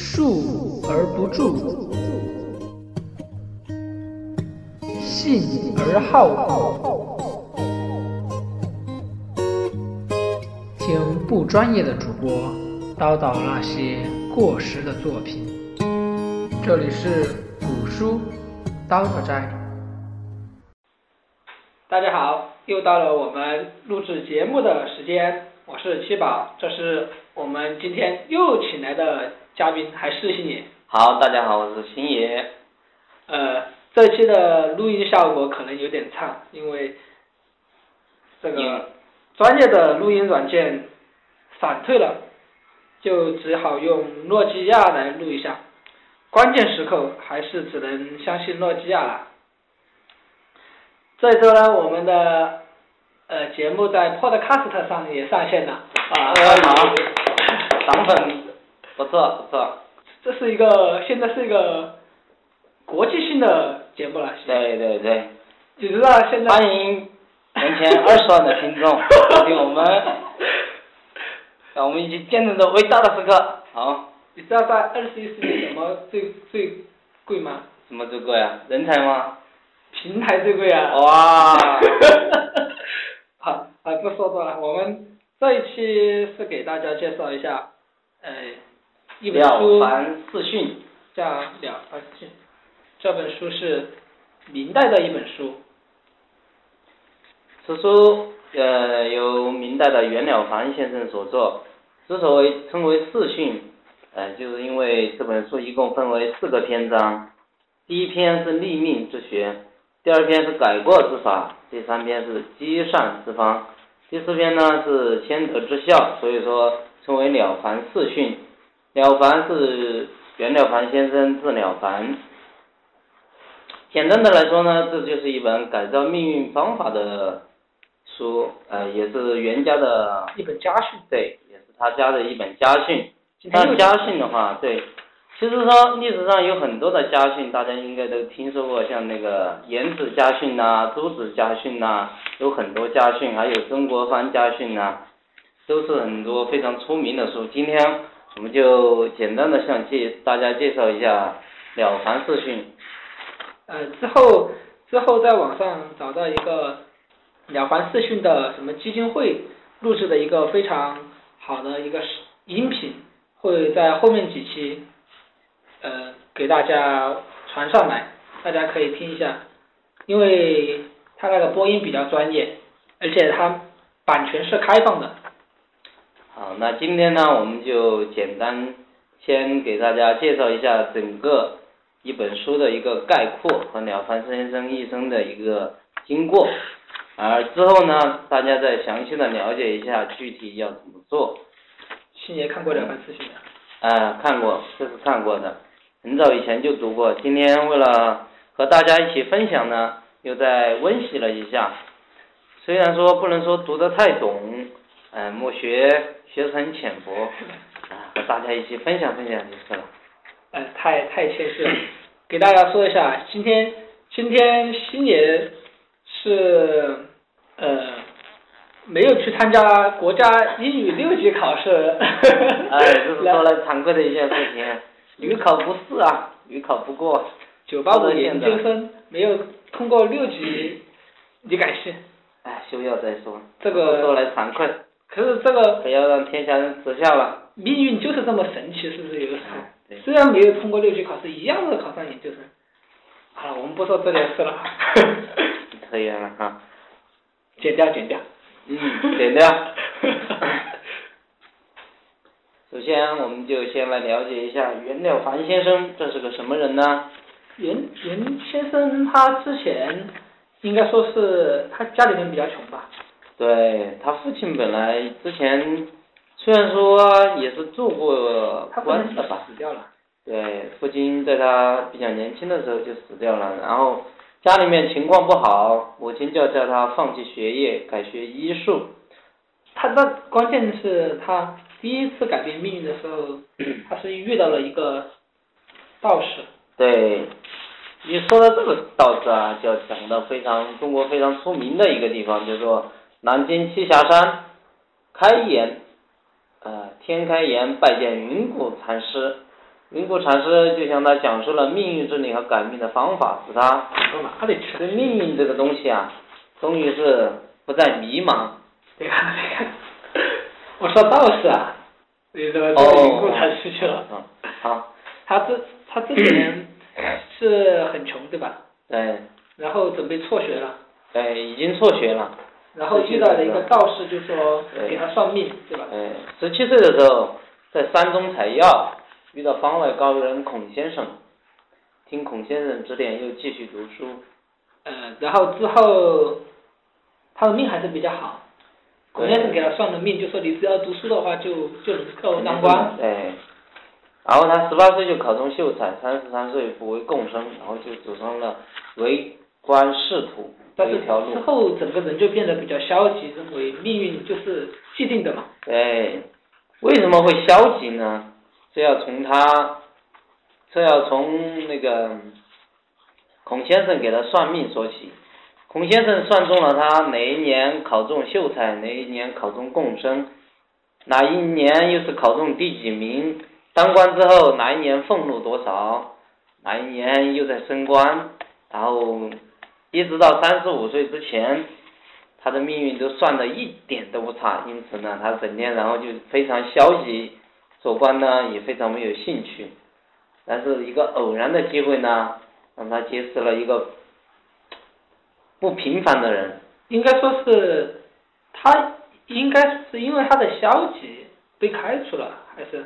述而不助，信而好，听不专业的主播叨叨那些过时的作品。这里是古书叨叨斋。大家好，又到了我们录制节目的时间，我是七宝，这是我们今天又请来的嘉宾，还是星爷。好，大家好，我是星爷。呃，这期的录音效果可能有点差，因为这个专业的录音软件闪退了，就只好用诺基亚来录一下。关键时刻还是只能相信诺基亚了。这周呢，我们的呃节目在 Podcast 上也上线了啊，好，涨粉，不错不错。这是一个现在是一个国际性的节目了。对对对。你知道现在。欢迎年前二十万的听众 收听我们，让我们一起见证着伟大的时刻。好。你知道在二十一世纪什么最最贵吗？什么最贵啊？人才吗？平台最贵啊！哇！好，啊，不说多了，我们这一期是给大家介绍一下，呃，一本书。了凡四训。叫《了凡四训》，这本书是明代的一本书。此书呃由明代的袁了凡先生所作，之所以称为四训，呃，就是因为这本书一共分为四个篇章，第一篇是立命之学。第二篇是改过之法，第三篇是积善之方，第四篇呢是谦德之效，所以说称为了凡四训。了凡是袁了凡先生字了凡。简单的来说呢，这就是一本改造命运方法的书，呃，也是袁家的一本家训。对，也是他家的一本家训。但家训的话，对。其实说历史上有很多的家训，大家应该都听说过，像那个颜子家训呐、朱子家训呐，有很多家训，还有曾国藩家训呐，都是很多非常出名的书。今天我们就简单的向介大家介绍一下《了凡四训》。呃，之后之后在网上找到一个《了凡四训》的什么基金会录制的一个非常好的一个音频，会在后面几期。呃，给大家传上来，大家可以听一下，因为他那个播音比较专业，而且他版权是开放的。好，那今天呢，我们就简单先给大家介绍一下整个一本书的一个概括和了凡先生一生的一个经过，而之后呢，大家再详细的了解一下具体要怎么做。星爷看过了凡四训没？呃，看过，这是看过的。很早以前就读过，今天为了和大家一起分享呢，又在温习了一下。虽然说不能说读得太懂，嗯，莫学学识很浅薄，啊，和大家一起分享分享就是了。呃，太太谦虚了，给大家说一下，今天今天星爷是呃没有去参加国家英语六级考试。哎，这是 说来惭愧的一件事情。屡考不试啊，屡考不过。九八五研究生没有通过六级，你敢信？哎，休要再说。这个说来惭愧。可是这个。不要让天下人耻笑了。命运就是这么神奇，是不是有的时候？虽然没有通过六级考试，一样的考上研究生。好了，我们不说这件事了。扯远了哈。剪掉，剪掉。嗯，剪掉。首先，我们就先来了解一下袁了凡先生，这是个什么人呢？袁袁先生他之前应该说是他家里面比较穷吧？对他父亲本来之前虽然说也是做过官的吧，死掉了。对，父亲在他比较年轻的时候就死掉了，然后家里面情况不好，母亲就叫他放弃学业，改学医术。他那关键是他。第一次改变命运的时候，他是遇到了一个道士。对，一说到这个道士啊，就要讲到非常中国非常出名的一个地方，叫做南京栖霞山，开眼，呃，天开眼拜见云谷禅师，云谷禅师就向他讲述了命运之理和改命的方法，使他到哪里去了？对命运这个东西啊，终于是不再迷茫。对呀，对呀。我说道士啊，你怎么这个云谷禅师去了？嗯好。他这他这几年是很穷，对吧？对。然后准备辍学了。对，已经辍学了。然后遇到了一个道士，就说给他算命，对吧？哎，十七岁的时候，在山中采药，遇到方外高人孔先生，听孔先生指点，又继续读书。呃，然后之后，他的命还是比较好。孔先生给他算的命，就说你只要读书的话，就就能够当官。对。然后他十八岁就考中秀才，三十三岁不为贡生，然后就走上了为官仕途。这一条路之后整个人就变得比较消极，认为命运就是既定的嘛。对，为什么会消极呢？这要从他，这要从那个孔先生给他算命说起。孔先生算中了他哪一年考中秀才，哪一年考中贡生，哪一年又是考中第几名，当官之后哪一年俸禄多少，哪一年又在升官，然后。一直到三十五岁之前，他的命运都算的一点都不差，因此呢，他整天然后就非常消极，做官呢也非常没有兴趣。但是一个偶然的机会呢，让他结识了一个不平凡的人。应该说是他应该是因为他的消极被开除了，还是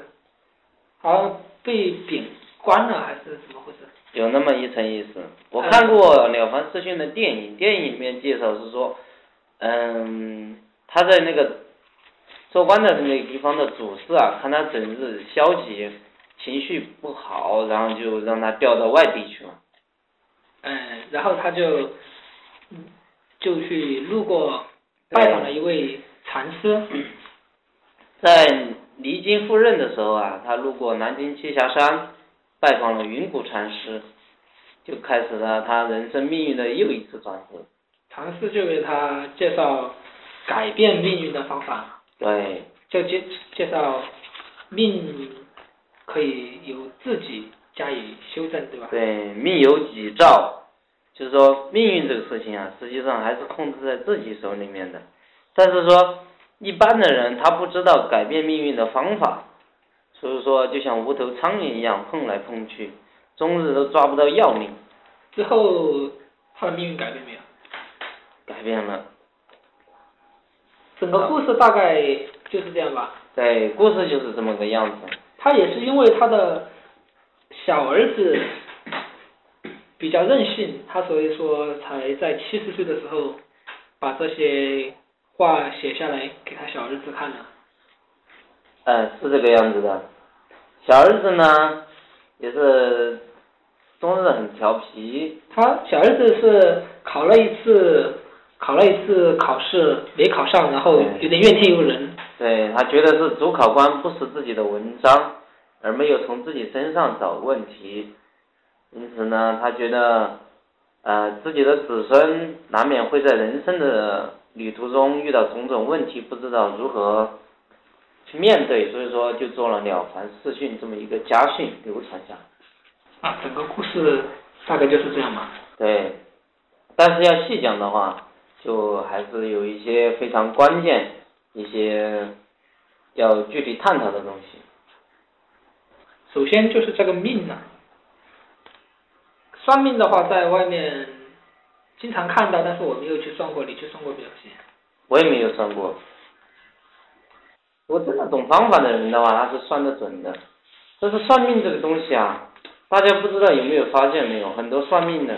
好像被贬官了，还是怎么回事？有那么一层意思，我看过《了凡四训》的电影，电影里面介绍是说，嗯，他在那个做官的那个地方的主事啊，看他整日消极，情绪不好，然后就让他调到外地去了。嗯，然后他就，就去路过拜访了一位禅师，在离京赴任的时候啊，他路过南京栖霞山。拜访了云谷禅师，就开始了他人生命运的又一次转折。禅师就给他介绍改变命运的方法。对。就介介绍命可以由自己加以修正，对吧？对，命由己造，就是说命运这个事情啊，实际上还是控制在自己手里面的。但是说一般的人他不知道改变命运的方法。所以说，就像无头苍蝇一样碰来碰去，终日都抓不到要领。之后，他的命运改变没有？改变了。整个故事大概就是这样吧。对，故事就是这么个样子。他也是因为他的小儿子比较任性，他所以说才在七十岁的时候把这些话写下来给他小儿子看的。嗯，是这个样子的。小儿子呢，也是终日很调皮。他小儿子是考了一次，考了一次考试没考上，然后有点怨天尤人。对他觉得是主考官不识自己的文章，而没有从自己身上找问题，因此呢，他觉得，呃，自己的子孙难免会在人生的旅途中遇到种种问题，不知道如何。去面对，所以说就做了《了凡四训》这么一个家训流传下来。啊，整个故事大概就是这样嘛。对，但是要细讲的话，就还是有一些非常关键、一些要具体探讨的东西。首先就是这个命呢，算命的话在外面经常看到，但是我没有去算过，你去算过比较些？我也没有算过。如果真的懂方法的人的话，他是算得准的。但是算命这个东西啊，大家不知道有没有发现没有？很多算命的，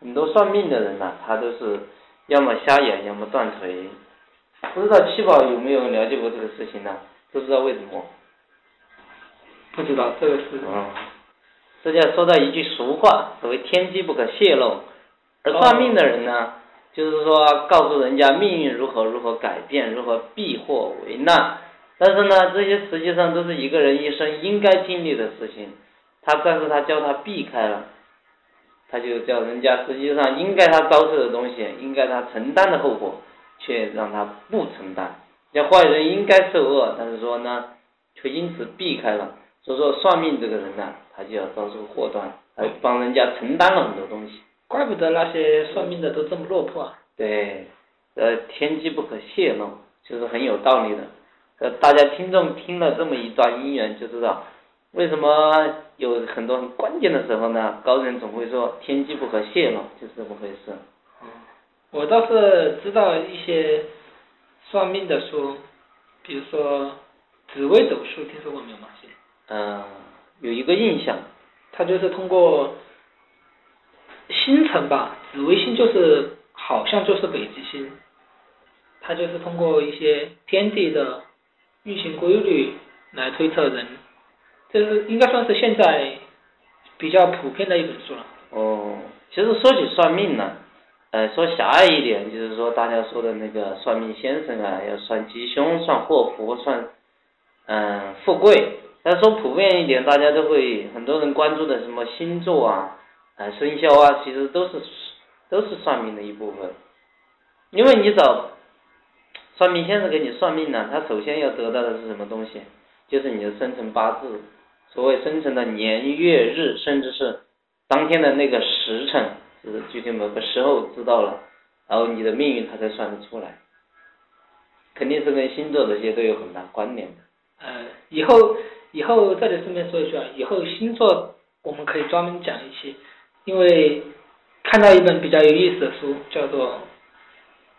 很多算命的人呐，他都是要么瞎眼，要么断腿。不知道七宝有没有了解过这个事情呢？不知道为什么？不知道这个是。嗯。这叫说到一句俗话，所谓天机不可泄露。而算命的人呢？就是说，告诉人家命运如何如何改变，如何避祸为难。但是呢，这些实际上都是一个人一生应该经历的事情。他但是他叫他避开了，他就叫人家实际上应该他遭受的东西，应该他承担的后果，却让他不承担。叫坏人应该受恶，但是说呢，却因此避开了。所以说算命这个人呢，他就要遭受祸端，他帮人家承担了很多东西。怪不得那些算命的都这么落魄啊。对，呃，天机不可泄露，就是很有道理的。呃，大家听众听了这么一段姻缘，就知道为什么有很多很关键的时候呢，高人总会说天机不可泄露，就是这么回事。嗯，我倒是知道一些算命的书，比如说紫微斗数，听说过没有吗？嗯，有一个印象，他就是通过星辰吧，紫微星就是好像就是北极星，它就是通过一些天地的运行规律来推测人，这是应该算是现在比较普遍的一本书了。哦，其实说起算命呢，呃，说狭隘一点，就是说大家说的那个算命先生啊，要算吉凶、算祸福、算嗯富贵。要说普遍一点，大家都会很多人关注的什么星座啊，啊生肖啊，其实都是都是算命的一部分。因为你找算命先生给你算命呢，他首先要得到的是什么东西？就是你的生辰八字，所谓生辰的年月日，甚至是当天的那个时辰，就是具体某个时候知道了，然后你的命运他才算得出来。肯定是跟星座这些都有很大关联的。呃，以后。以后这里顺便说一句啊，以后星座我们可以专门讲一期，因为看到一本比较有意思的书，叫做《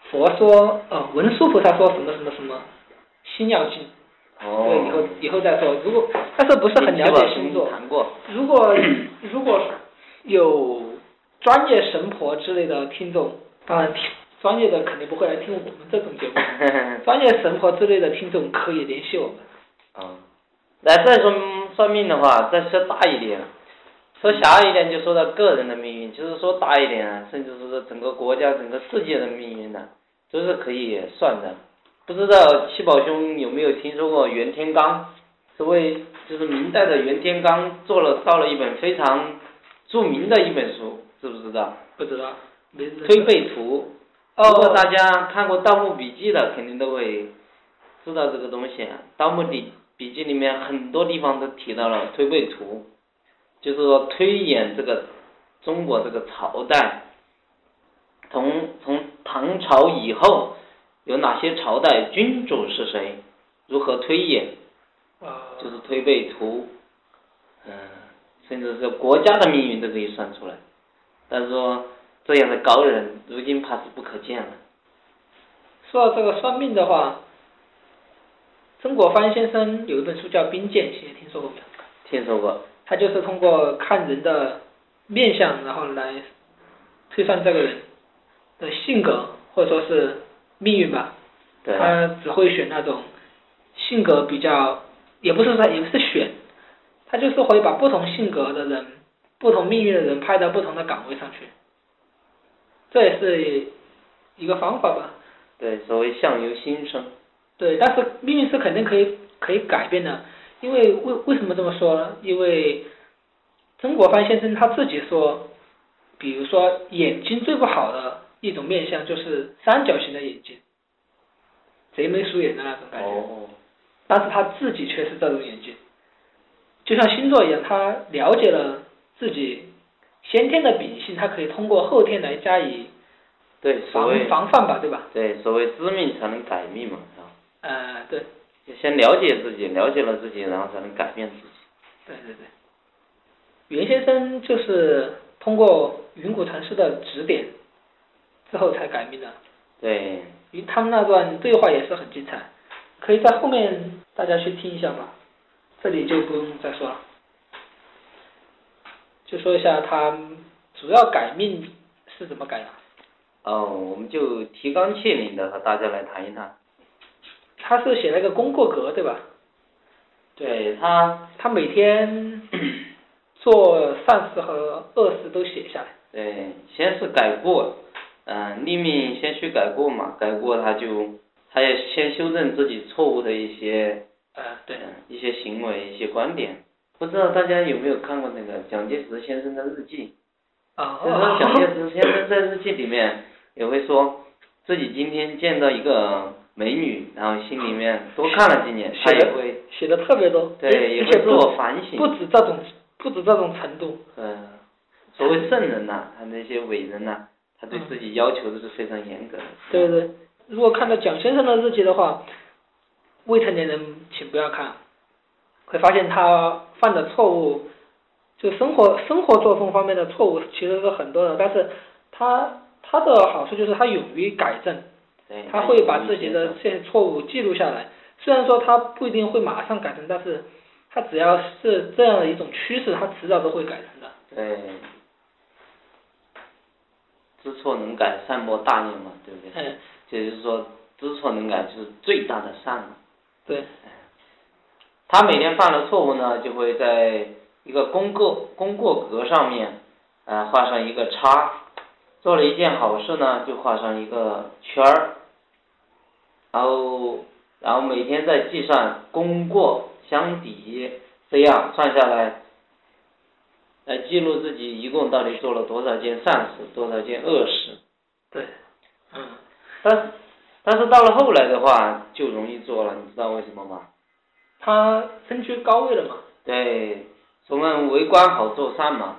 佛说》，呃，文殊菩萨说什么什么什么星耀经。哦。对，以后以后再说。如果但是不是很了解星座，如果 如果有专业神婆之类的听众，当然听专业的肯定不会来听我们这种节目，专业神婆之类的听众可以联系我们。嗯。来再说算命的话，再说大一点，说狭隘一点就说到个人的命运，就是说大一点啊，甚至是说整个国家、整个世界的命运呢，都是可以算的。不知道七宝兄有没有听说过袁天罡？所谓就是明代的袁天罡做了造了一本非常著名的一本书，知不知道？不知道。推背图。如果大家看过《盗墓笔记》的，肯定都会知道这个东西。盗墓笔。笔记里面很多地方都提到了推背图，就是说推演这个中国这个朝代，从从唐朝以后有哪些朝代君主是谁，如何推演，就是推背图，嗯，甚至是国家的命运都可以算出来，但是说这样的高人如今怕是不可见了。说到这个算命的话。曾国藩先生有一本书叫《兵谏》，其实听说过没有？听说过。他就是通过看人的面相，然后来推算这个人的性格或者说是命运吧。对。他只会选那种性格比较，也不是说也不是选，他就是会把不同性格的人、不同命运的人派到不同的岗位上去。这也是一个方法吧。对，所谓相由心生。对，但是命运是肯定可以可以改变的，因为为为什么这么说呢？因为曾国藩先生他自己说，比如说眼睛最不好的一种面相就是三角形的眼睛，贼眉鼠眼的那种感觉。哦。但是他自己却是这种眼睛，就像星座一样，他了解了自己先天的秉性，他可以通过后天来加以对防防范吧，对吧？对，所谓知命才能改命嘛。呃，对，先了解自己，了解了自己，然后才能改变自己。对对对，袁先生就是通过云谷禅师的指点之后才改命的。对。与他们那段对话也是很精彩，可以在后面大家去听一下嘛，这里就不用再说了。就说一下他主要改命是怎么改的。哦，我们就提纲挈领的和大家来谈一谈。他是写了个功过格，对吧？对他，他每天 做善事和恶事都写下来。对，先是改过，嗯，立命先去改过嘛，改过他就，他也先修正自己错误的一些，呃，对，一些行为、一些观点。不知道大家有没有看过那个蒋介石先生的日记？啊。就是蒋介石先生在日记里面也会说，自己今天见到一个。美女，然后心里面多看了几年，他也会写的特别多，对，也会而且自我反省。不止这种，不止这种程度。嗯，所谓圣人呐、他那些伟人呐、他对自己要求都是非常严格的。对对对，如果看到蒋先生的日记的话，未成年人请不要看，会发现他犯的错误，就生活生活作风方面的错误其实是很多的，但是他他的好处就是他勇于改正，对，他会把自己的这些错误记录下来，虽然说他不一定会马上改正，但是他只要是这样的一种趋势，他迟早都会改正的。对，知错能改，善莫大焉嘛，对不对？也，就是说，知错能改就是最大的善嘛。对，他每天犯了错误呢，就会在一个功过功过格上面，呃，画上一个叉。做了一件好事呢，就画上一个圈儿。然后，然后每天再计算功过相抵，这样算下来，来记录自己一共到底做了多少件善事，多少件恶事。对，嗯，但是，但是到了后来的话，就容易做了，你知道为什么吗？他身居高位了嘛，对，所谓为官好做善嘛。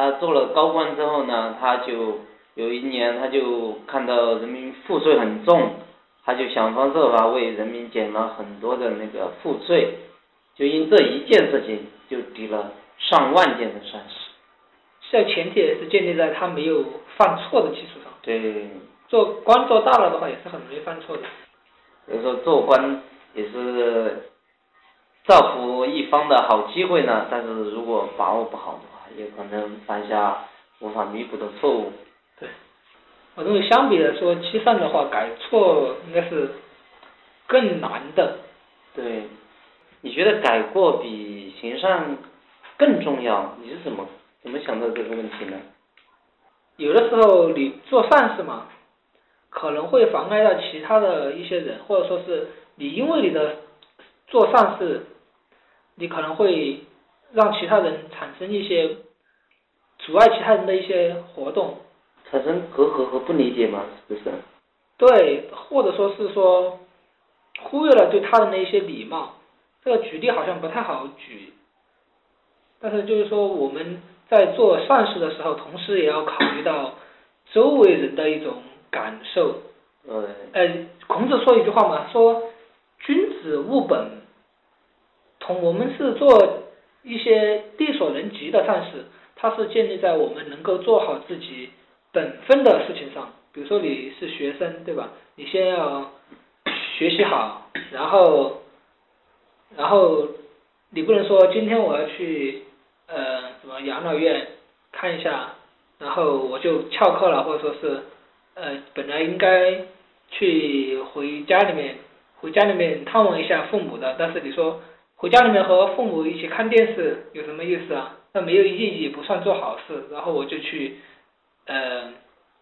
他做了高官之后呢，他就有一年他就看到人民赋税很重，他就想方设法为人民减了很多的那个赋税，就因这一件事情就抵了上万件的善事。这前提也是建立在他没有犯错的基础上。对，做官做大了的话，也是很容易犯错的。所以说做官也是造福一方的好机会呢，但是如果把握不好的话，也可能犯下无法弥补的错误。对我认为相比来说，积善的话，改错应该是更难的。对，你觉得改过比行善更重要？你是怎么怎么想到这个问题呢？有的时候你做善事嘛，可能会妨碍到其他的一些人，或者说是你因为你的做善事，你可能会让其他人产生一些阻碍其他人的一些活动。产生隔阂和不理解吗？是不是？对，或者说是说忽略了对他人的一些礼貌，这个举例好像不太好举，但是就是说我们在做善事的时候，同时也要考虑到周围人的一种感受。嗯，呃，孔子说一句话嘛，说君子务本，同我们是做一些力所能及的善事，它是建立在我们能够做好自己本分的事情上。比如说你是学生，对吧？你先要学习好，然后，然后你不能说今天我要去呃什么养老院看一下，然后我就翘课了，或者说是呃本来应该去回家里面回家里面探望一下父母的，但是你说回家里面和父母一起看电视有什么意思啊？那没有意义，不算做好事。然后我就去呃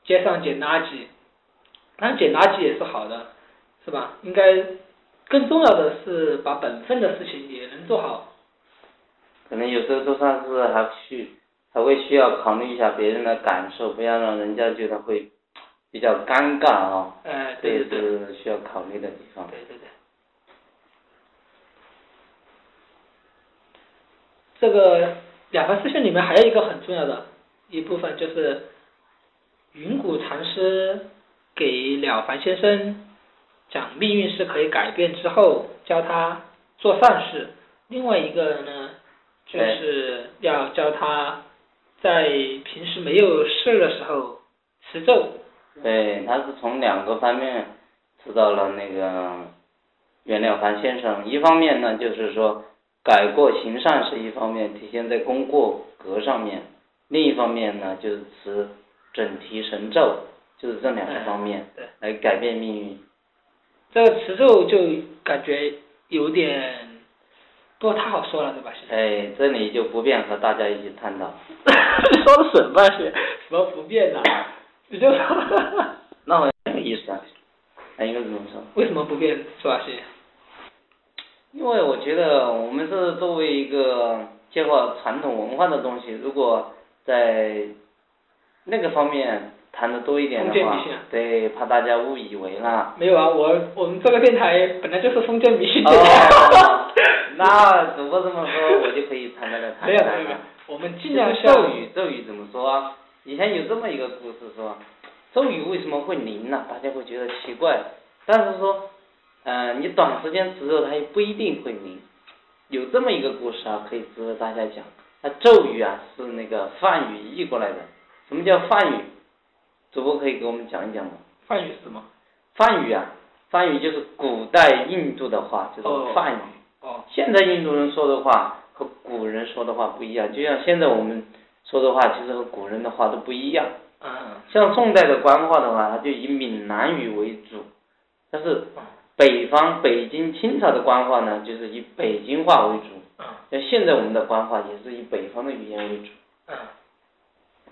街上捡垃圾，当然捡垃圾也是好的，是吧？应该更重要的是把本分的事情也能做好。可能有时候做善事还去还会需要考虑一下别人的感受，不要让人家觉得会比较尴尬啊、哎、这也对对这，是需要考虑的地方。对对对。这个了凡四训里面还有一个很重要的一部分，就是云谷禅师给了凡先生讲命运是可以改变之后，教他做善事。另外一个呢，就是要教他在平时没有事的时候持咒。对，他是从两个方面知道了那个袁了凡先生。一方面呢，就是说改过行善是一方面，体现在功过格上面；另一方面呢，就是持整提神咒，就是这两个方面对。来改变命运。这个持咒就感觉有点不太好说了，对吧？哎，这里就不便和大家一起探讨。说的什么是什么不变呢？你就说那我没有意思啊，那应该怎么说？为什么不变，是吧？是因为我觉得我们是作为一个介绍传统文化的东西，如果在那个方面谈的多一点的话，对，怕大家误以为了。没有啊，我我们这个电台本来就是封建迷信的。哦，那主播这么说，我就可以谈那个谈。没有没有，我们尽量咒语咒语怎么说？以前有这么一个故事说，咒语为什么会灵呢？大家会觉得奇怪，但是说，嗯，你短时间持有它也不一定会明。有这么一个故事啊，可以值得大家讲。那咒语啊是那个梵语译过来的。什么叫梵语？主播可以给我们讲一讲吗？梵语是什么？梵语啊，梵语就是古代印度的话，就是梵语。哦。现在印度人说的话和古人说的话不一样，就像现在我们说的话，其实和古人的话都不一样。嗯。像宋代的官话的话，它就以闽南语为主，但是北方北京清朝的官话呢，就是以北京话为主。嗯。像现在我们的官话也是以北方的语言为主。嗯。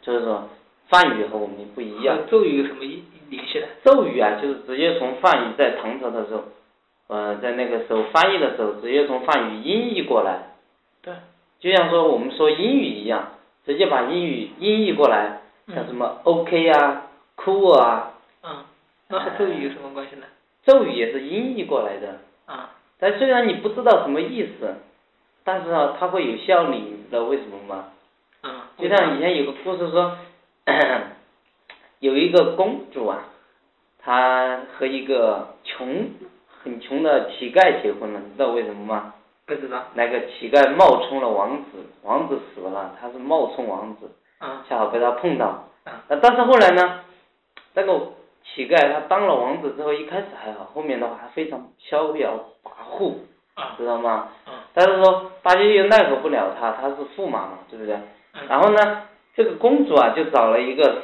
就是说。梵语和我们不一样。咒语有什么意联系呢？咒语啊，就是直接从梵语在唐朝的时候，呃，在那个时候翻译的时候，直接从梵语音译过来。对。就像说我们说英语一样，直接把英语音译过来，像什么 OK 啊，Cool 啊。嗯。那和咒语有什么关系呢？咒语也是音译过来的。啊。但虽然你不知道什么意思，但是呢，它会有效力，你知道为什么吗？啊。就像以前有个故事说。有一个公主啊，她和一个穷很穷的乞丐结婚了，你知道为什么吗？不知道。那个乞丐冒充了王子，王子死了，他是冒充王子，啊恰好被他碰到。啊但是后来呢，那个乞丐他当了王子之后，一开始还好，后面的话非常逍遥跋扈，知道吗？但是说大家又奈何不了他，他是驸马嘛，对不对？然后呢？这个公主啊，就找了一个，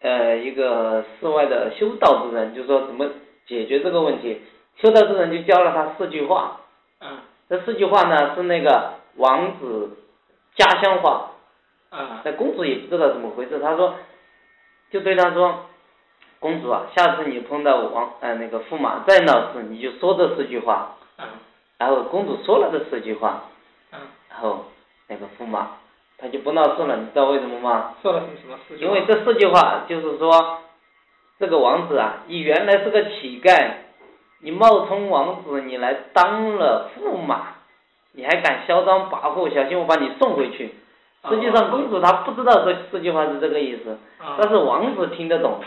呃，一个世外的修道之人，就说怎么解决这个问题。修道之人就教了他四句话。嗯。这四句话呢，是那个王子家乡话。啊。那公主也不知道怎么回事，她说，就对他说，公主啊，下次你碰到王呃那个驸马再闹事，你就说这四句话。嗯。然后公主说了这四句话。嗯。然后那个驸马。他就不闹事了，你知道为什么吗？说了什么事？因为这四句话就是说，这个王子啊，你原来是个乞丐，你冒充王子，你来当了驸马，你还敢嚣张跋扈，小心我把你送回去。实际上，公主她不知道这四句话是这个意思，但是王子听得懂。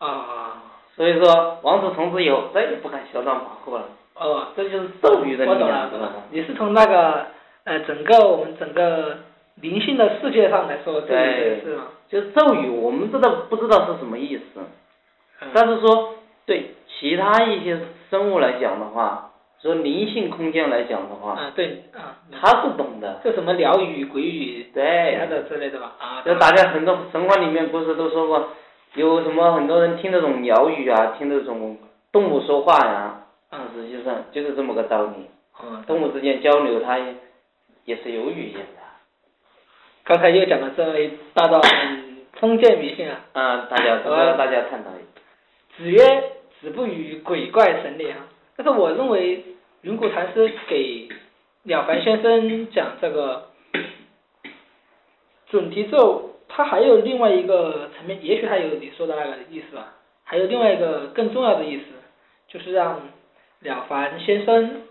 啊。所以说，王子从此以后再也不敢嚣张跋扈了。哦，这就是咒语的力量，知道吗？你是从那个呃整个我们整个。灵性的世界上来说，对，是吗？就是咒语，我们知道不知道是什么意思？但是说对其他一些生物来讲的话，说灵性空间来讲的话，啊对啊，他是懂的。这什么鸟语、鬼语，对，其他的之类的吧？啊。就大家很多神话里面不是都说过，有什么很多人听得懂鸟语啊，听得懂动物说话呀？啊，实际上就是这么个道理。嗯。动物之间交流，它也也是有语言的。刚才又讲了这么一大段封建迷信啊。啊，大家和大家探讨一下。子曰：“子不语鬼怪神灵。”但是我认为云谷禅师给了凡先生讲这个准提咒，他还有另外一个层面，也许还有你说的那个意思吧。还有另外一个更重要的意思，就是让了凡先生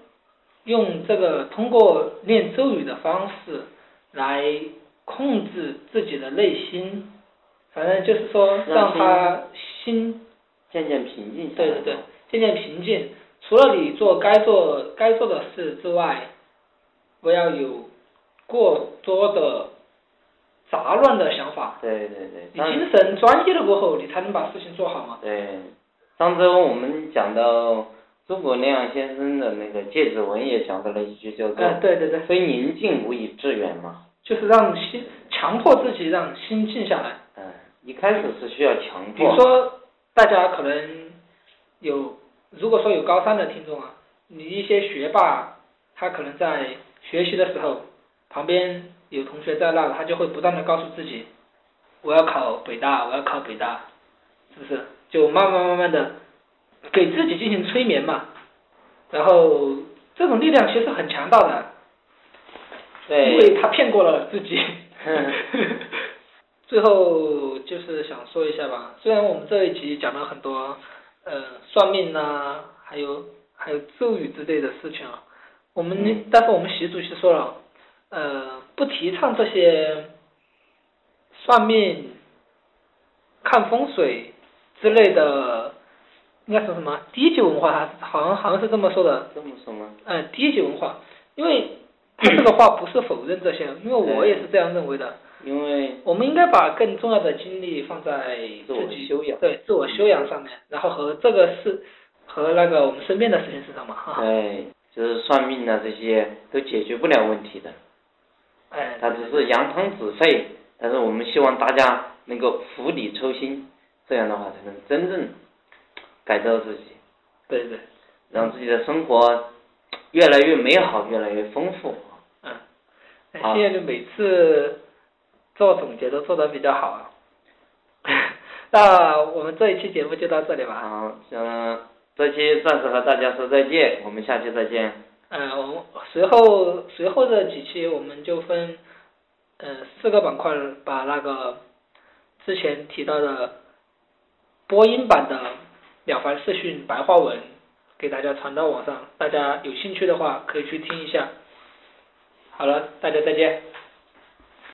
用这个通过念咒语的方式来。控制自己的内心，反正就是说让他心渐渐平静。对对对，渐渐平静。除了你做该做该做的事之外，不要有过多的杂乱的想法。对对对。你精神专一了过后，你才能把事情做好嘛。对，上周我们讲到诸葛亮先生的那个诫子文也讲到了一句叫做“对对对，非宁静无以致远”嘛。就是让心强迫自己让心静下来。嗯，一开始是需要强迫。比如说，大家可能有，如果说有高三的听众啊，你一些学霸，他可能在学习的时候，旁边有同学在那，他就会不断的告诉自己，我要考北大，我要考北大，是不是？就慢慢慢慢的给自己进行催眠嘛。然后这种力量其实很强大的。对因为他骗过了自己，最后就是想说一下吧，虽然我们这一集讲了很多，呃，算命呐，还有还有咒语之类的事情啊，我们但是我们习主席说了，呃，不提倡这些算命、看风水之类的，应该说什么低级文化？他好像好像是这么说的。这么说吗？嗯，低级文化，因为他 这个话不是否认这些，因为我也是这样认为的。因为我们应该把更重要的精力放在自我修养，对自我修养上面，然后和这个事和那个我们身边的事情是什么，哈。对，就是算命啊这些都解决不了问题的。哎。他只是扬汤止沸，但是我们希望大家能够釜底抽薪，这样的话才能真正改造自己。对对。让自己的生活越来越美好，越来越丰富。嗯。现在就每次。做总结都做得比较好，啊。那我们这一期节目就到这里吧。好，嗯，这期暂时和大家说再见，我们下期再见。呃，我随后随后的几期我们就分，呃，四个板块把那个之前提到的播音版的了凡四训白话文给大家传到网上，大家有兴趣的话可以去听一下。好了，大家再见。